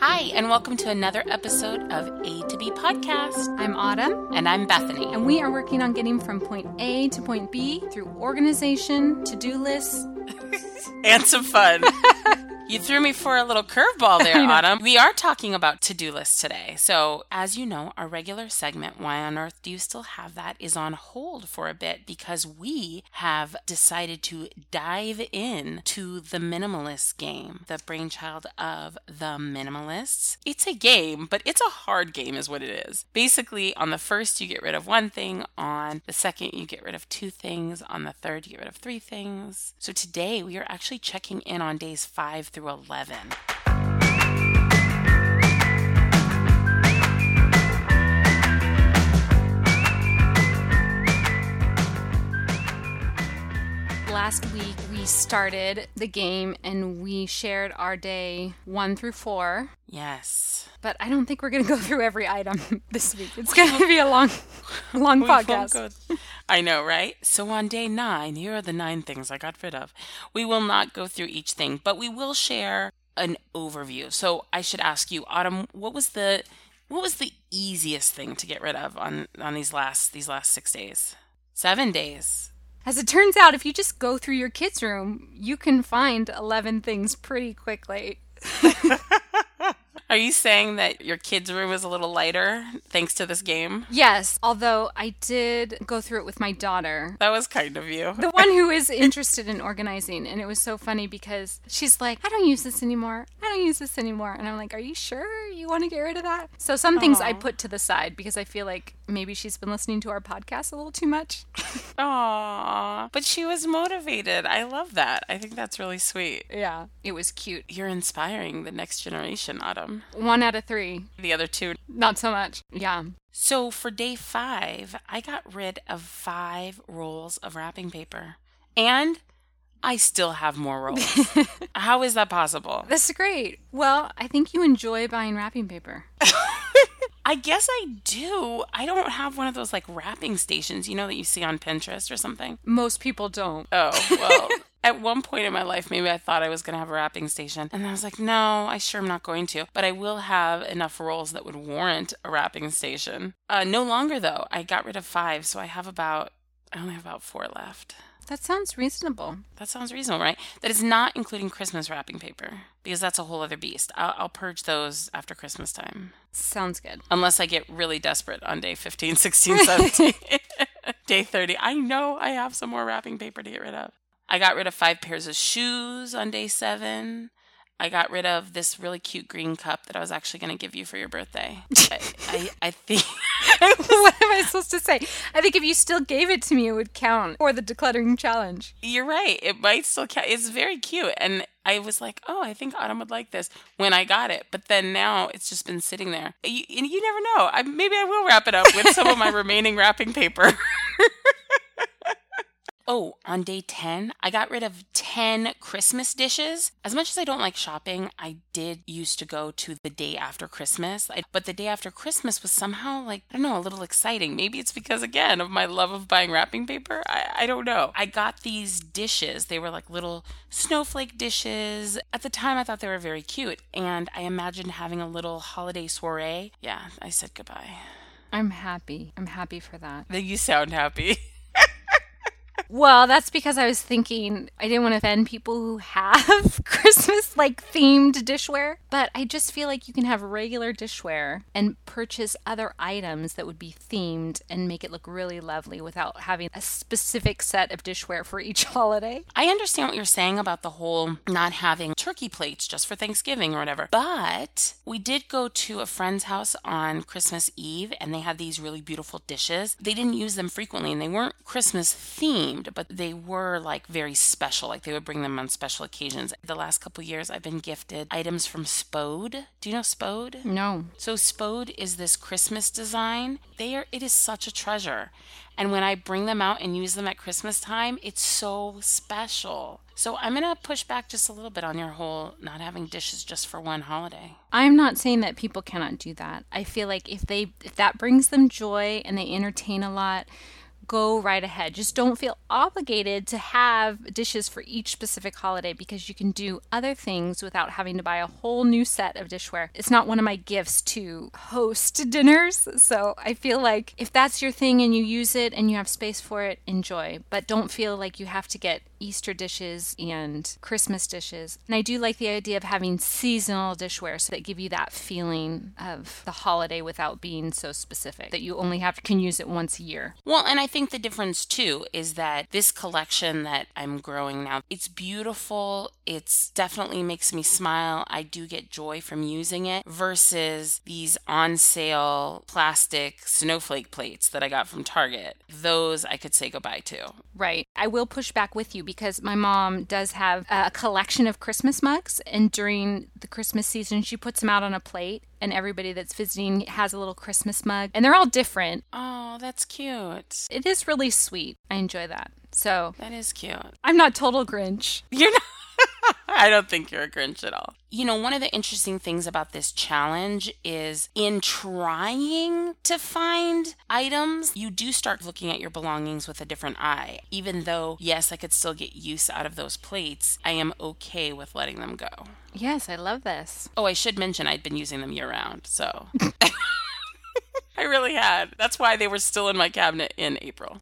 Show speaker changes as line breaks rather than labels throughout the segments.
Hi, and welcome to another episode of A to B Podcast.
I'm Autumn,
And I'm Bethany.
and we are working on getting from point A to point B through organization, to do lists.
and some fun. you threw me for a little curveball there, Autumn. We are talking about to do lists today. So, as you know, our regular segment, Why on Earth Do You Still Have That, is on hold for a bit because we have decided to dive in to the minimalist game, the brainchild of the minimalists. It's a game, but it's a hard game, is what it is. Basically, on the first, you get rid of one thing, on the second, you get rid of two things, on the third, you get rid of three things. So today, we are actually checking in on days five through 11.
Last week we started the game and we shared our day one through four.
Yes.
But I don't think we're going to go through every item this week. It's going to be a long, long podcast.
I know, right? So on day nine, here are the nine things I got rid of. We will not go through each thing, but we will share an overview. So I should ask you, Autumn, what was the what was the easiest thing to get rid of on on these last these last six days? Seven days.
As it turns out, if you just go through your kids' room, you can find 11 things pretty quickly.
Are you saying that your kids' room is a little lighter thanks to this game?
Yes, although I did go through it with my daughter.
That was kind of you.
the one who is interested in organizing and it was so funny because she's like i don't use this anymore i don't use this anymore and i'm like are you sure you want to get rid of that so some things i put to the side because i feel like maybe she's been listening to our podcast a little too much
Aww. But she was motivated. I love that. I think that's really sweet.
yeah it was cute
You're inspiring the next generation, Autumn.
one out of three
The other two.
not so much yeah
So for day five, I got rid of five rolls of wrapping paper. And I still have more rolls. How is that possible?
that's great well i think you enjoy buying wrapping paper
I guess I do. I don't have one of those like wrapping stations, you know, that you see on Pinterest or something.
most people don't
Oh, well. At one point in my life, maybe I thought I was going to have a wrapping station. And I was like, no, I sure am not going to. But I will have enough rolls that would warrant a wrapping station. Uh, no longer, though. I got rid of five, so I have about, I only have about four left.
That sounds reasonable
That sounds reasonable, right? That is not including Christmas wrapping paper, because that's a whole other beast. I'll, I'll purge those after Christmas time.
sounds good
Unless I get really desperate on day 15, 16, 17, day 30. I know I have some more wrapping paper to get rid of. I got rid of five pairs of shoes on day seven. I got rid of this really cute green cup that I was actually going to give you for your birthday. I, I, I think.
what am i supposed to say i think if you still gave it to me it would count for the decluttering challenge
You're right. It might still count. It's very cute. And I was like, oh, I think Autumn would like this when I got it. But then now it's just been sitting there. You, and you never know. I, maybe I will wrap it up with some of my remaining wrapping paper. Oh, on day 10, I got rid of 10 Christmas dishes. As much as I don't like shopping, I did used to go to the day after Christmas. I, but the day after Christmas was somehow like, I don't know, a little exciting. Maybe it's because, again, of my love of buying wrapping paper. I, I don't know. I got these dishes. They were like little snowflake dishes. At the time, I thought they were very cute. And I imagined having a little holiday soiree. Yeah, I said goodbye.
i'm happy i'm happy for that
you sound happy.
Well, that's because I was thinking I didn't want to offend people who have Christmas like themed dishware, but I just feel like you can have regular dishware and purchase other items that would be themed and make it look really lovely without having a specific set of dishware for each holiday.
I understand what you're saying about the whole not having turkey plates just for Thanksgiving or whatever. But we did go to a friend's house on Christmas Eve and they had these really beautiful dishes. They didn't use them frequently and they weren't Christmas themed, but they were like very special. Like they would bring them on special occasions. The last couple years I've been gifted items from Spode. Do you know Spode?
No.
So Spode is this Christmas design. They are it is such a treasure. And when I bring them out and use them at Christmas time, it's so special. So I'm going to push back just a little bit on your whole not having dishes just for one holiday.
I'm not saying that people cannot do that. I feel like if they if that brings them joy and they entertain a lot, go right ahead. Just don't feel obligated to have dishes for each specific holiday because you can do other things without having to buy a whole new set of dishware. It's not one of my gifts to host dinners. So I feel like if that's your thing and you use it and you have space for it, enjoy. But don't feel like you have to get Easter dishes and Christmas dishes. And I do like the idea of having seasonal dishware so that give you that feeling of the holiday without being so specific that you only have can use it once a year.
Well, and I think the difference too is that this collection that I'm growing now, it's beautiful. It's definitely makes me smile. I do get joy from using it versus these on sale plastic snowflake plates that I got from Target. Those I could say goodbye to.
Right. I will push back with you because my mom does have a collection of Christmas mugs, and during the Christmas season, she puts them out on a plate, and everybody that's visiting has a little Christmas mug, and they're all different.
Oh, that's cute.
It is really sweet. I enjoy that. So
That is cute.
I'm not total Grinch.
You're not. I don't think you're a Grinch at all. You know, one of the interesting things about this challenge is in trying to find items, you do start looking at your belongings with a different eye. Even though, yes, I could still get use out of those plates, I am okay with letting them go.
Yes, I love this.
Oh, I should mention I'd been using them year round, so. I really had. That's why they were still in my cabinet in April.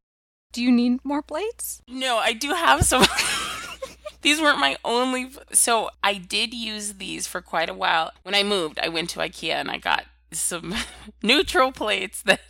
Do you need more plates?
No, I do have some. these weren't my only. So I did use these for quite a while. When I moved, I went to IKEA and I got some neutral plates that.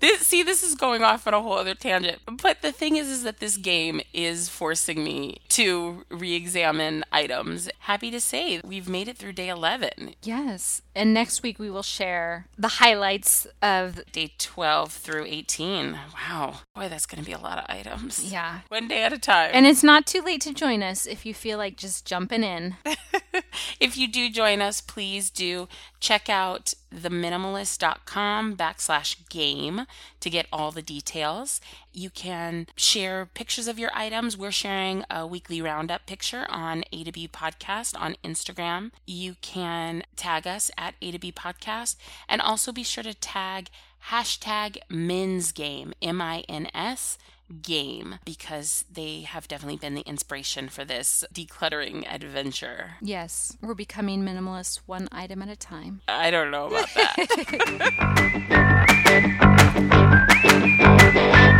This, see, this is going off on a whole other tangent. But the thing is, is that this game is forcing me to re-examine items. Happy to say we've made it through day 11.
Yes. And next week we will share the highlights of.
Day 12 through 18. Wow. Boy, that's going to be a lot of items.
Yeah.
One day at a time.
And it's not too late to join us if you feel like just jumping in.
if you do join us, please do check out theminimalist.com backslash game to get all the details. You can share pictures of your items. We're sharing a weekly roundup picture on A to B Podcast on Instagram. You can tag us at A to B Podcast and also be sure to tag hashtag mins game, M I N S game because they have definitely been the inspiration for this decluttering adventure.
Yes, we're becoming minimalists one item at a time.
I don't know about that.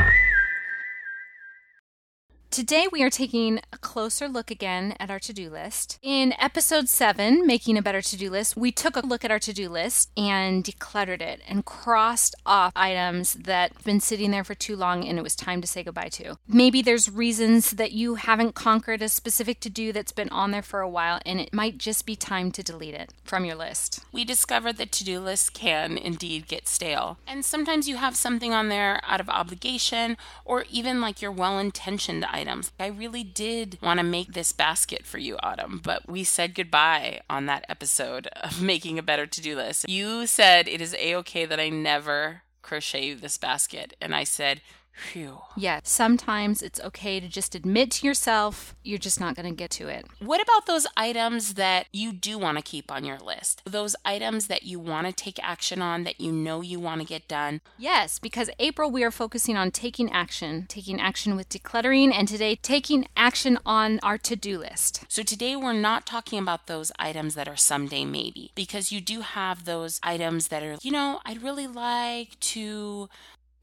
Today, we are taking a closer look again at our to do list. In episode seven, Making a Better To Do List, we took a look at our to do list and decluttered it and crossed off items that have been sitting there for too long and it was time to say goodbye to. Maybe there's reasons that you haven't conquered a specific to do that's been on there for a while and it might just be time to delete it from your list.
we discovered that to do lists can indeed get stale. And sometimes you have something on there out of obligation or even like your well intentioned items. I really did want to make this basket for you, Autumn, but we said goodbye on that episode of making a better to do list. You said it is a okay that I never crochet this basket. And I said, phew.
Yeah, sometimes it's okay to just admit to yourself you're just not going to get to it.
What about those items that you do want to keep on your list? Those items that you want to take action on, that you know you want to get done?
Yes, because April we are focusing on taking action, taking action with decluttering, and today taking action on our to do list.
So today we're not talking about those items that are someday maybe, because you do have those items that are, you know, I'd really like to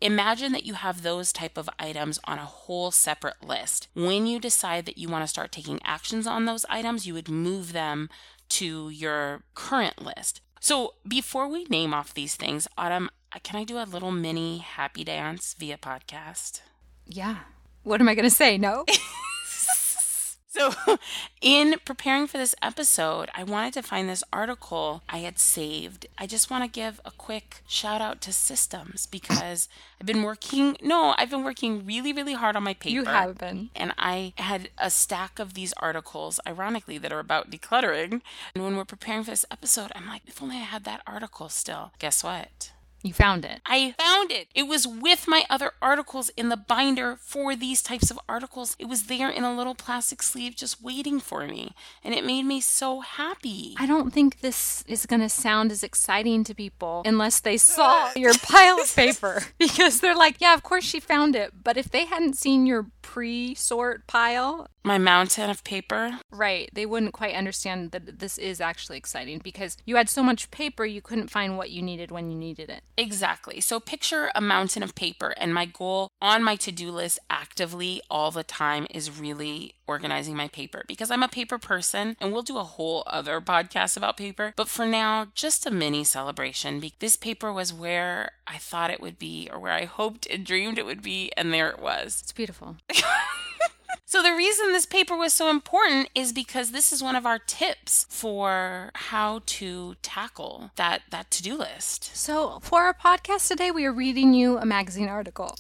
Imagine that you have those type of items on a whole separate list. When you decide that you want to start taking actions on those items, you would move them to your current list. So before we name off these things, Autumn, uh, can I do a little mini happy dance via podcast?
Yeah. What am I going to say? No?
So, in preparing for this episode, I wanted to find this article I had saved. I just want to give a quick shout out to systems because I've been working, no, I've been working really, really hard on my paper.
you have been.
And I had a stack of these articles, ironically, that are about decluttering. And when we're preparing for this episode, I'm like, if only I had that article still. Guess what?
You found it.
I found it. It was with my other articles in the binder for these types of articles. It was there in a little plastic sleeve just waiting for me. And it made me so happy.
I don't think this is going to sound as exciting to people unless they saw your pile of paper because they're like, yeah, of course she found it. But if they hadn't seen your pre sort pile,
my mountain of paper.
Right. They wouldn't quite understand that this is actually exciting because you had so much paper you couldn't find what you needed when you needed it.
Exactly. So picture a mountain of paper, and my goal on my to do list actively all the time is really organizing my paper because I'm a paper person and we'll do a whole other podcast about paper. But for now, just a mini celebration. This paper was where I thought it would be or where I hoped and dreamed it would be, and there it was.
It's beautiful.
So the reason this paper was so important is because this is one of our tips for how to tackle that that to-do list.
So for our podcast today, we are reading you a magazine article.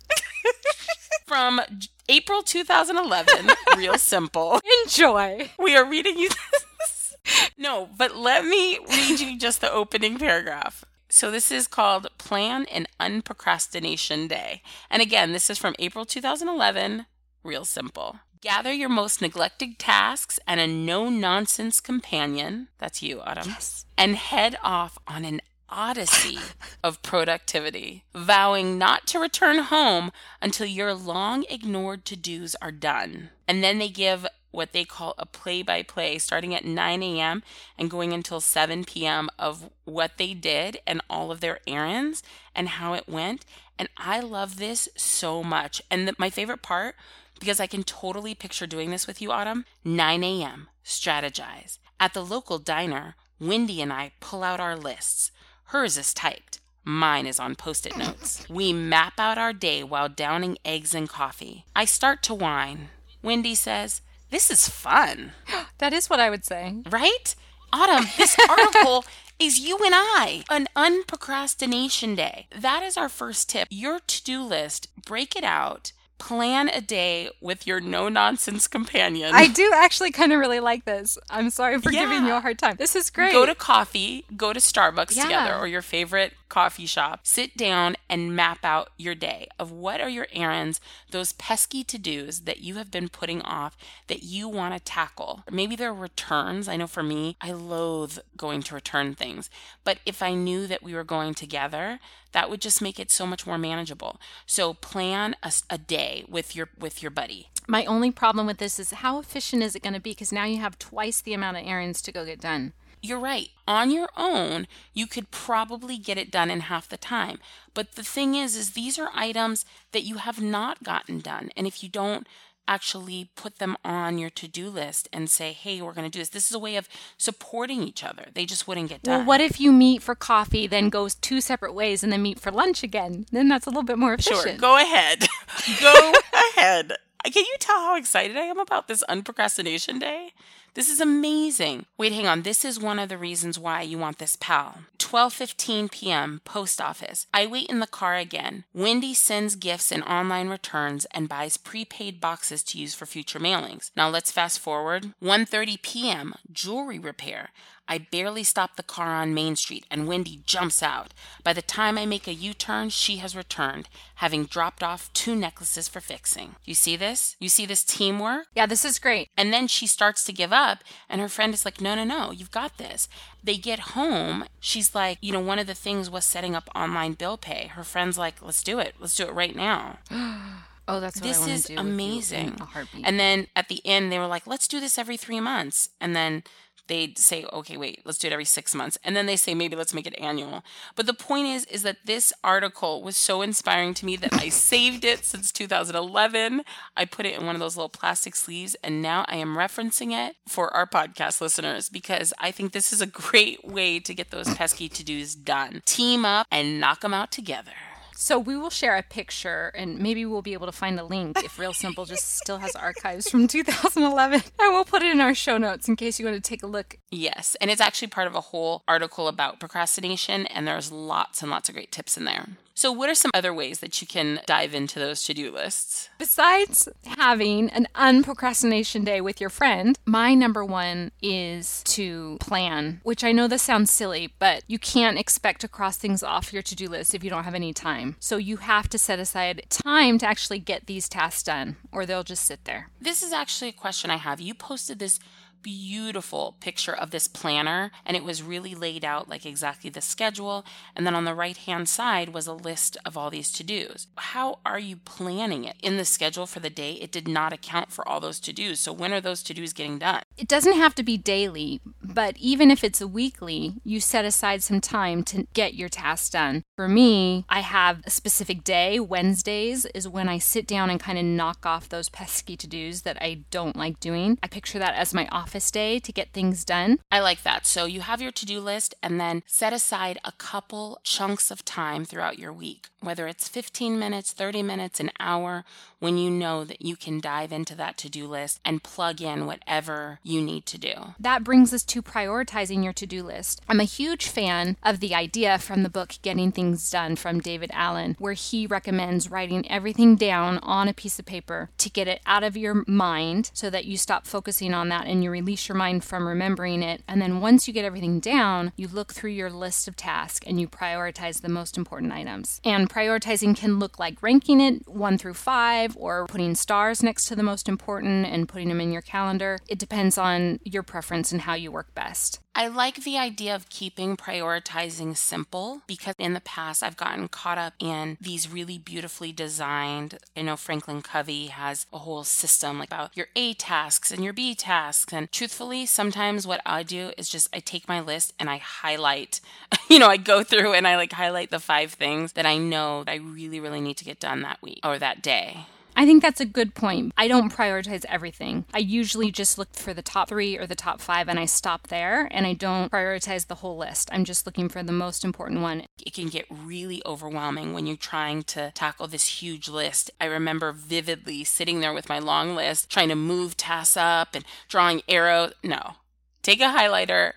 From April 2011, real simple.
Enjoy.
We are reading you this. No, but let me read you just the opening paragraph. So this is called Plan an Unprocrastination Day. And again, this is from April 2011, real simple. Gather your most neglected tasks and a no nonsense companion, that's you, Autumn,
yes.
and head off on an odyssey of productivity, vowing not to return home until your long ignored to dos are done. And then they give what they call a play by play starting at 9 a.m. and going until 7 p.m. of what they did and all of their errands and how it went. And I love this so much. And the, my favorite part because I can totally picture doing this with you, Autumn. 9 a.m., strategize. At the local diner, Wendy and I pull out our lists. Hers is typed. Mine is on post it notes. We map out our day while downing eggs and coffee. I start to whine. Wendy says, This is fun.
That is what I would say.
Right? Autumn, this article is you and I, an unprocrastination day. That is our first tip. Your to do list, break it out plan a day with your no nonsense companion.
I do actually kind of really like this. I'm sorry for yeah. giving you a hard time. This is great.
Go to coffee, go to Starbucks yeah. together or your favorite coffee shop. Sit down and map out your day of what are your errands, those pesky to dos that you have been putting off that you want to tackle. Maybe they're returns. I know for me, I loathe going to return things. But if I knew that we were going together, that would just make it so much more manageable. So plan a, a day with your with your buddy.
My only problem with this is how efficient is it going to be because now you have twice the amount of errands to go get done.
You're right. On your own, you could probably get it done in half the time. But the thing is is these are items that you have not gotten done. And if you don't actually put them on your to-do list and say, "Hey, we're going to do this." This is a way of supporting each other. They just wouldn't get done.
Well, what if you meet for coffee, then goes two separate ways, and then meet for lunch again? Then that's a little bit more efficient.
Sure, go ahead. go ahead. Can you tell how excited I am about this unprocrastination day? This is amazing. Wait, hang on. This is one of the reasons why you want this pal. 12:15 p.m. post office. I wait in the car again. Wendy sends gifts and online returns and buys prepaid boxes to use for future mailings. Now let's fast forward. 1:30 p.m. jewelry repair. I barely stop the car on Main Street, and Wendy jumps out. By the time I make a U turn, she has returned, having dropped off two necklaces for fixing. You see this? You see this teamwork?
Yeah, this is great.
And then she starts to give up, and her friend is like, No, no, no, you've got this. They get home. She's like, You know, one of the things was setting up online bill pay. Her friend's like, Let's do it. Let's do it right now.
Oh, that's
this is amazing. And then at the end, they were like, "Let's do this every three months." And then they'd say, okay, wait, let's do it every six months. And then they say, maybe let's make it annual. But the point is, is that this article was so inspiring to me that I saved it since 2011. I put it in one of those little plastic sleeves, and now I am referencing it for our podcast listeners because I think this is a great way to get those pesky to dos done. Team up and knock them out together.
So we will share a picture and maybe we'll be able to find a link if Real Simple just still has archives from 2011. And we'll put it in our show notes in case you want to take a look.
Yes. And it's actually part of a whole article about procrastination and there's lots and lots of great tips in there. So, what are some other ways that you can dive into those to do lists?
Besides having an unprocrastination day with your friend, my number one is to plan, which I know this sounds silly, but you can't expect to cross things off your to do list if you don't have any time. So, you have to set aside time to actually get these tasks done, or they'll just sit there.
This is actually a question I have. You posted this beautiful picture of this planner and it was really laid out like exactly the schedule. And then on the right hand side was a list of all these to-dos. How are you planning it? In the schedule for the day it did not account for all those to-dos. So when are those to-dos getting done
it doesn't have to be daily but even if it's a weekly you set aside some time to get your tasks done for me i have a specific day wednesdays is when i sit down and kind of knock off those pesky to-dos that i don't like doing i picture that as my office office day to get things done.
I like that. So you have your to do list and then set aside a couple chunks of time throughout your week, whether it's 15 minutes, 30 minutes, an hour, when you know that you can dive into that to do list and plug in whatever you need to do.
That brings us to prioritizing your to do list. I'm a huge fan of the idea from the book Getting Things Done from David Allen, where he recommends writing everything down on a piece of paper to get it out of your mind so that you stop focusing on that and you release your mind from remembering it. And then once you get everything down, you look through your list of tasks and you prioritize the most important items. And prioritizing can look like ranking it one through five or putting stars next to the most important and putting them in your calendar. It depends on your preference and how you work best.
I like the idea of keeping prioritizing simple because in the past I've gotten caught up in these really beautifully designed. I know Franklin Covey has a whole system like about your A tasks and your B tasks. And truthfully, sometimes what I do is just I take my list and I highlight, you know, I go through and I like highlight the five things that I know that I really, really need to get done that week or that day.
I think that's a good point. I don't prioritize everything. I usually just look for the top three or the top five and I stop there and I don't prioritize the whole list. I'm just looking for the most important one.
It can get really overwhelming when you're trying to tackle this huge list. I remember vividly sitting there with my long list, trying to move tasks up and drawing arrows. No. Take a highlighter,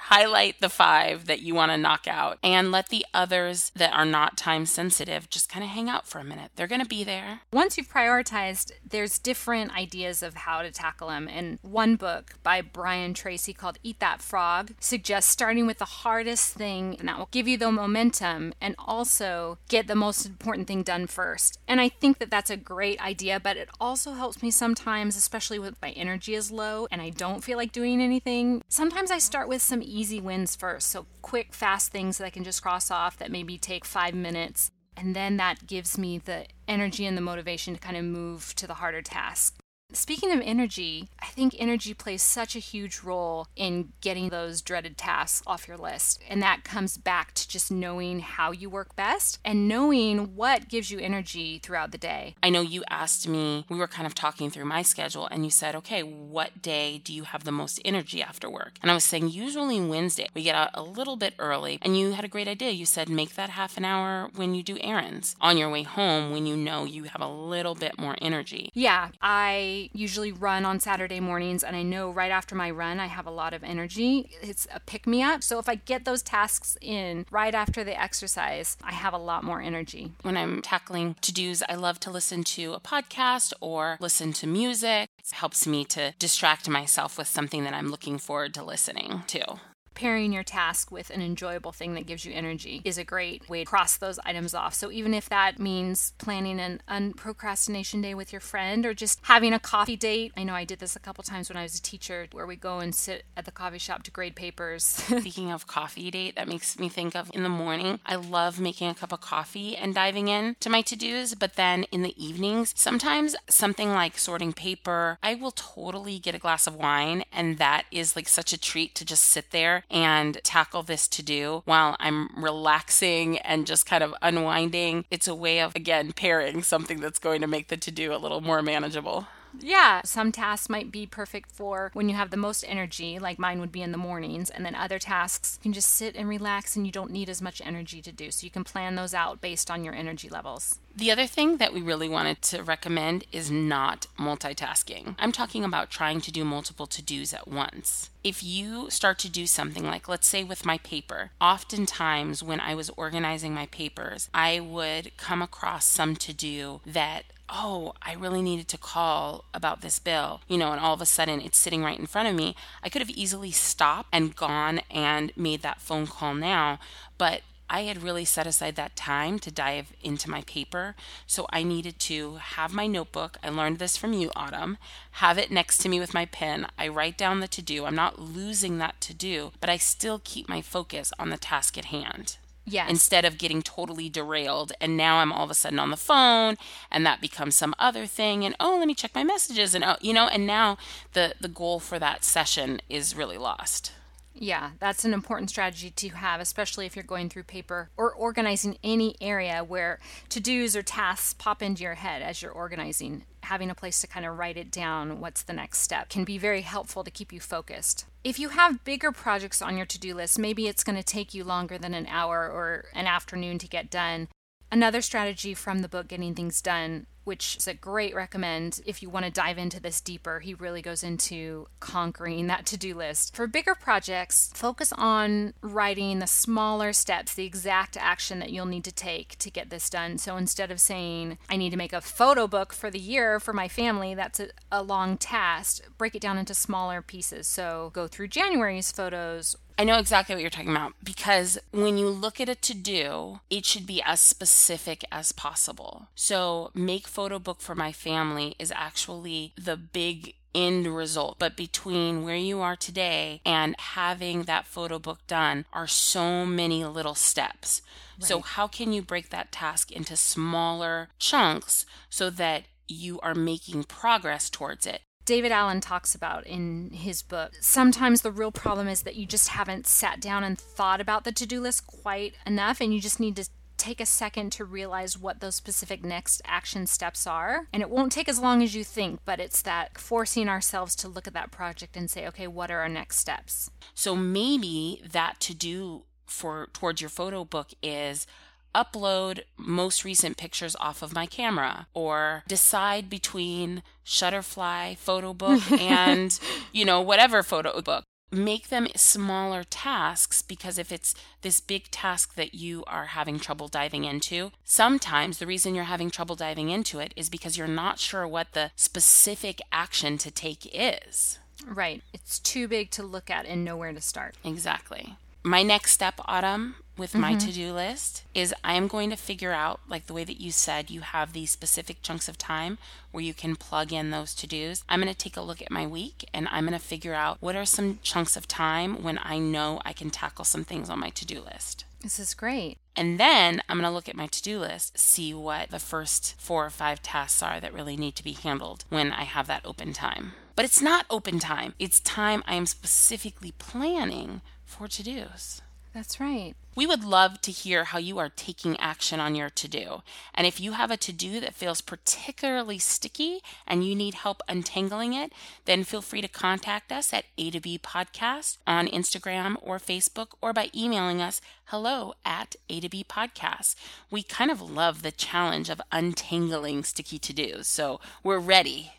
highlight the five that you want to knock out and let the others that are not time sensitive just kind of hang out for a minute. They're going to be there.
Once you've prioritized, there's different ideas of how to tackle them. And one book by Brian Tracy called Eat That Frog suggests starting with the hardest thing and that will give you the momentum and also get the most important thing done first. And I think that that's a great idea, but it also helps me sometimes, especially when my energy is low and I don't feel like doing anything. Sometimes I start with some easy wins first. So, quick, fast things that I can just cross off that maybe take five minutes. And then that gives me the energy and the motivation to kind of move to the harder task. Speaking of energy, I think energy plays such a huge role in getting those dreaded tasks off your list. And that comes back to just knowing how you work best and knowing what gives you energy throughout the day.
I know you asked me, we were kind of talking through my schedule, and you said, okay, what day do you have the most energy after work? And I was saying, usually Wednesday, we get out a little bit early. And you had a great idea. You said, make that half an hour when you do errands on your way home when you know you have a little bit more energy.
Yeah, I usually run on Saturday mornings, and I know right after my run, I have a lot of energy. It's a pick me up. So if I get those tasks in right after the exercise, I have a lot more energy.
When I'm tackling to dos, I love to listen to a podcast or listen to music. It helps me to distract myself with something that I'm looking forward to listening to
pairing your task with an enjoyable thing that gives you energy is a great way to cross those items off. So even if that means planning an unprocrastination day with your friend or just having a coffee date, I know I did this a couple times when I was a teacher where we go and sit at the coffee shop to grade papers.
Speaking of coffee date, that makes me think of in the morning, I love making a cup of coffee and diving in to my to-dos, but then in the evenings, sometimes something like sorting paper, I will totally get a glass of wine and that is like such a treat to just sit there and tackle this to do while I'm relaxing and just kind of unwinding. It's a way of, again, pairing something that's going to make the to do a little more manageable.
Yeah, some tasks might be perfect for when you have the most energy, like mine would be in the mornings, and then other tasks you can just sit and relax and you don't need as much energy to do. So you can plan those out based on your energy levels.
The other thing that we really wanted to recommend is not multitasking. I'm talking about trying to do multiple to dos at once. If you start to do something like, let's say, with my paper, oftentimes when I was organizing my papers, I would come across some to do that oh, I really needed to call about this bill, you know, and all of a sudden it's sitting right in front of me. I could have easily stopped and gone and made that phone call now, but I had really set aside that time to dive into my paper. So I needed to have my notebook. I learned this from you, Autumn. Have it next to me with my pen. I write down the to do. I'm not losing that to do, but I still keep my focus on the task at hand.
Yes.
Instead of getting totally derailed. And now I'm all of a sudden on the phone and that becomes some other thing. And oh, let me check my messages. And oh, you know, and now the, the goal for that session is really lost.
Yeah, that's an important strategy to have, especially if you're going through paper or organizing any area where to dos or tasks pop into your head as you're organizing. Having a place to kind of write it down, what's the next step, can be very helpful to keep you focused. If you have bigger projects on your to do list, maybe it's going to take you longer than an hour or an afternoon to get done. Another strategy from the book Getting Things Done which is a great recommend if you want to dive into this deeper. He really goes into conquering that to do list. For bigger projects, focus on writing the smaller steps, the exact action that you'll need to take to get this done. So instead of saying, I need to make a photo book for the year for my family, that's a, a long task, break it down into smaller pieces. So go through January's photos
I know exactly what you're talking about because when you look at a to do, it should be as specific as possible. So, make photo book for my family is actually the big end result. But between where you are today and having that photo book done are so many little steps. Right. So, how can you break that task into smaller chunks so that you are making progress towards it?
David Allen talks about in his book. Sometimes the real problem is that you just haven't sat down and thought about the to do list quite enough, and you just need to take a second to realize what those specific next action steps are. And it won't take as long as you think, but it's that forcing ourselves to look at that project and say, okay, what are our next steps?
So maybe that to do for towards your photo book is upload most recent pictures off of my camera or decide between Shutterfly photo book and, you know, whatever photo book. Make them smaller tasks because if it's this big task that you are having trouble diving into, sometimes the reason you're having trouble diving into it is because you're not sure what the specific action to take is.
Right. It's too big to look at and know where to start.
Exactly. My next step, Autumn, with mm-hmm. my to do list is I am going to figure out, like the way that you said, you have these specific chunks of time where you can plug in those to dos. I'm going to take a look at my week and I'm going to figure out what are some chunks of time when I know I can tackle some things on my to do list.
This is great.
And then I'm going to look at my to do list, see what the first four or five tasks are that really need to be handled when I have that open time. But it's not open time, it's time I am specifically planning for to dos.
That's right.
We would love to hear how you are taking action on your to do. And if you have a to do that feels particularly sticky and you need help untangling it, then feel free to contact us at A to B Podcast on Instagram or Facebook or by emailing us hello at A to B Podcast. We kind of love the challenge of untangling sticky to dos, so we're ready.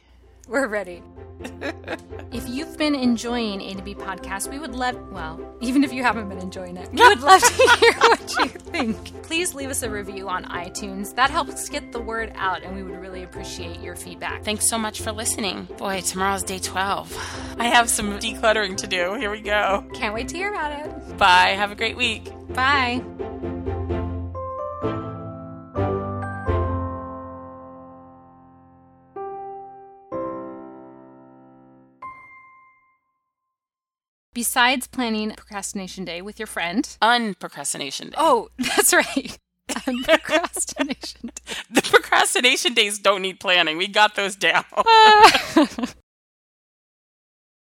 We're ready. if you've been enjoying A to B podcast, we would love, well, even if you haven't been enjoying it, we would love to hear what you think. Please leave us a review on iTunes. That helps get the word out, and we would really appreciate your feedback.
Thanks so much for listening. Boy, tomorrow's day 12. I have some decluttering to do. Here we go.
Can't wait to hear about it.
Bye. Have a great week.
Bye. Besides planning procrastination day with your friend,
unprocrastination day.
Oh, that's right. Unprocrastination
day. the procrastination days don't need planning. We got those down.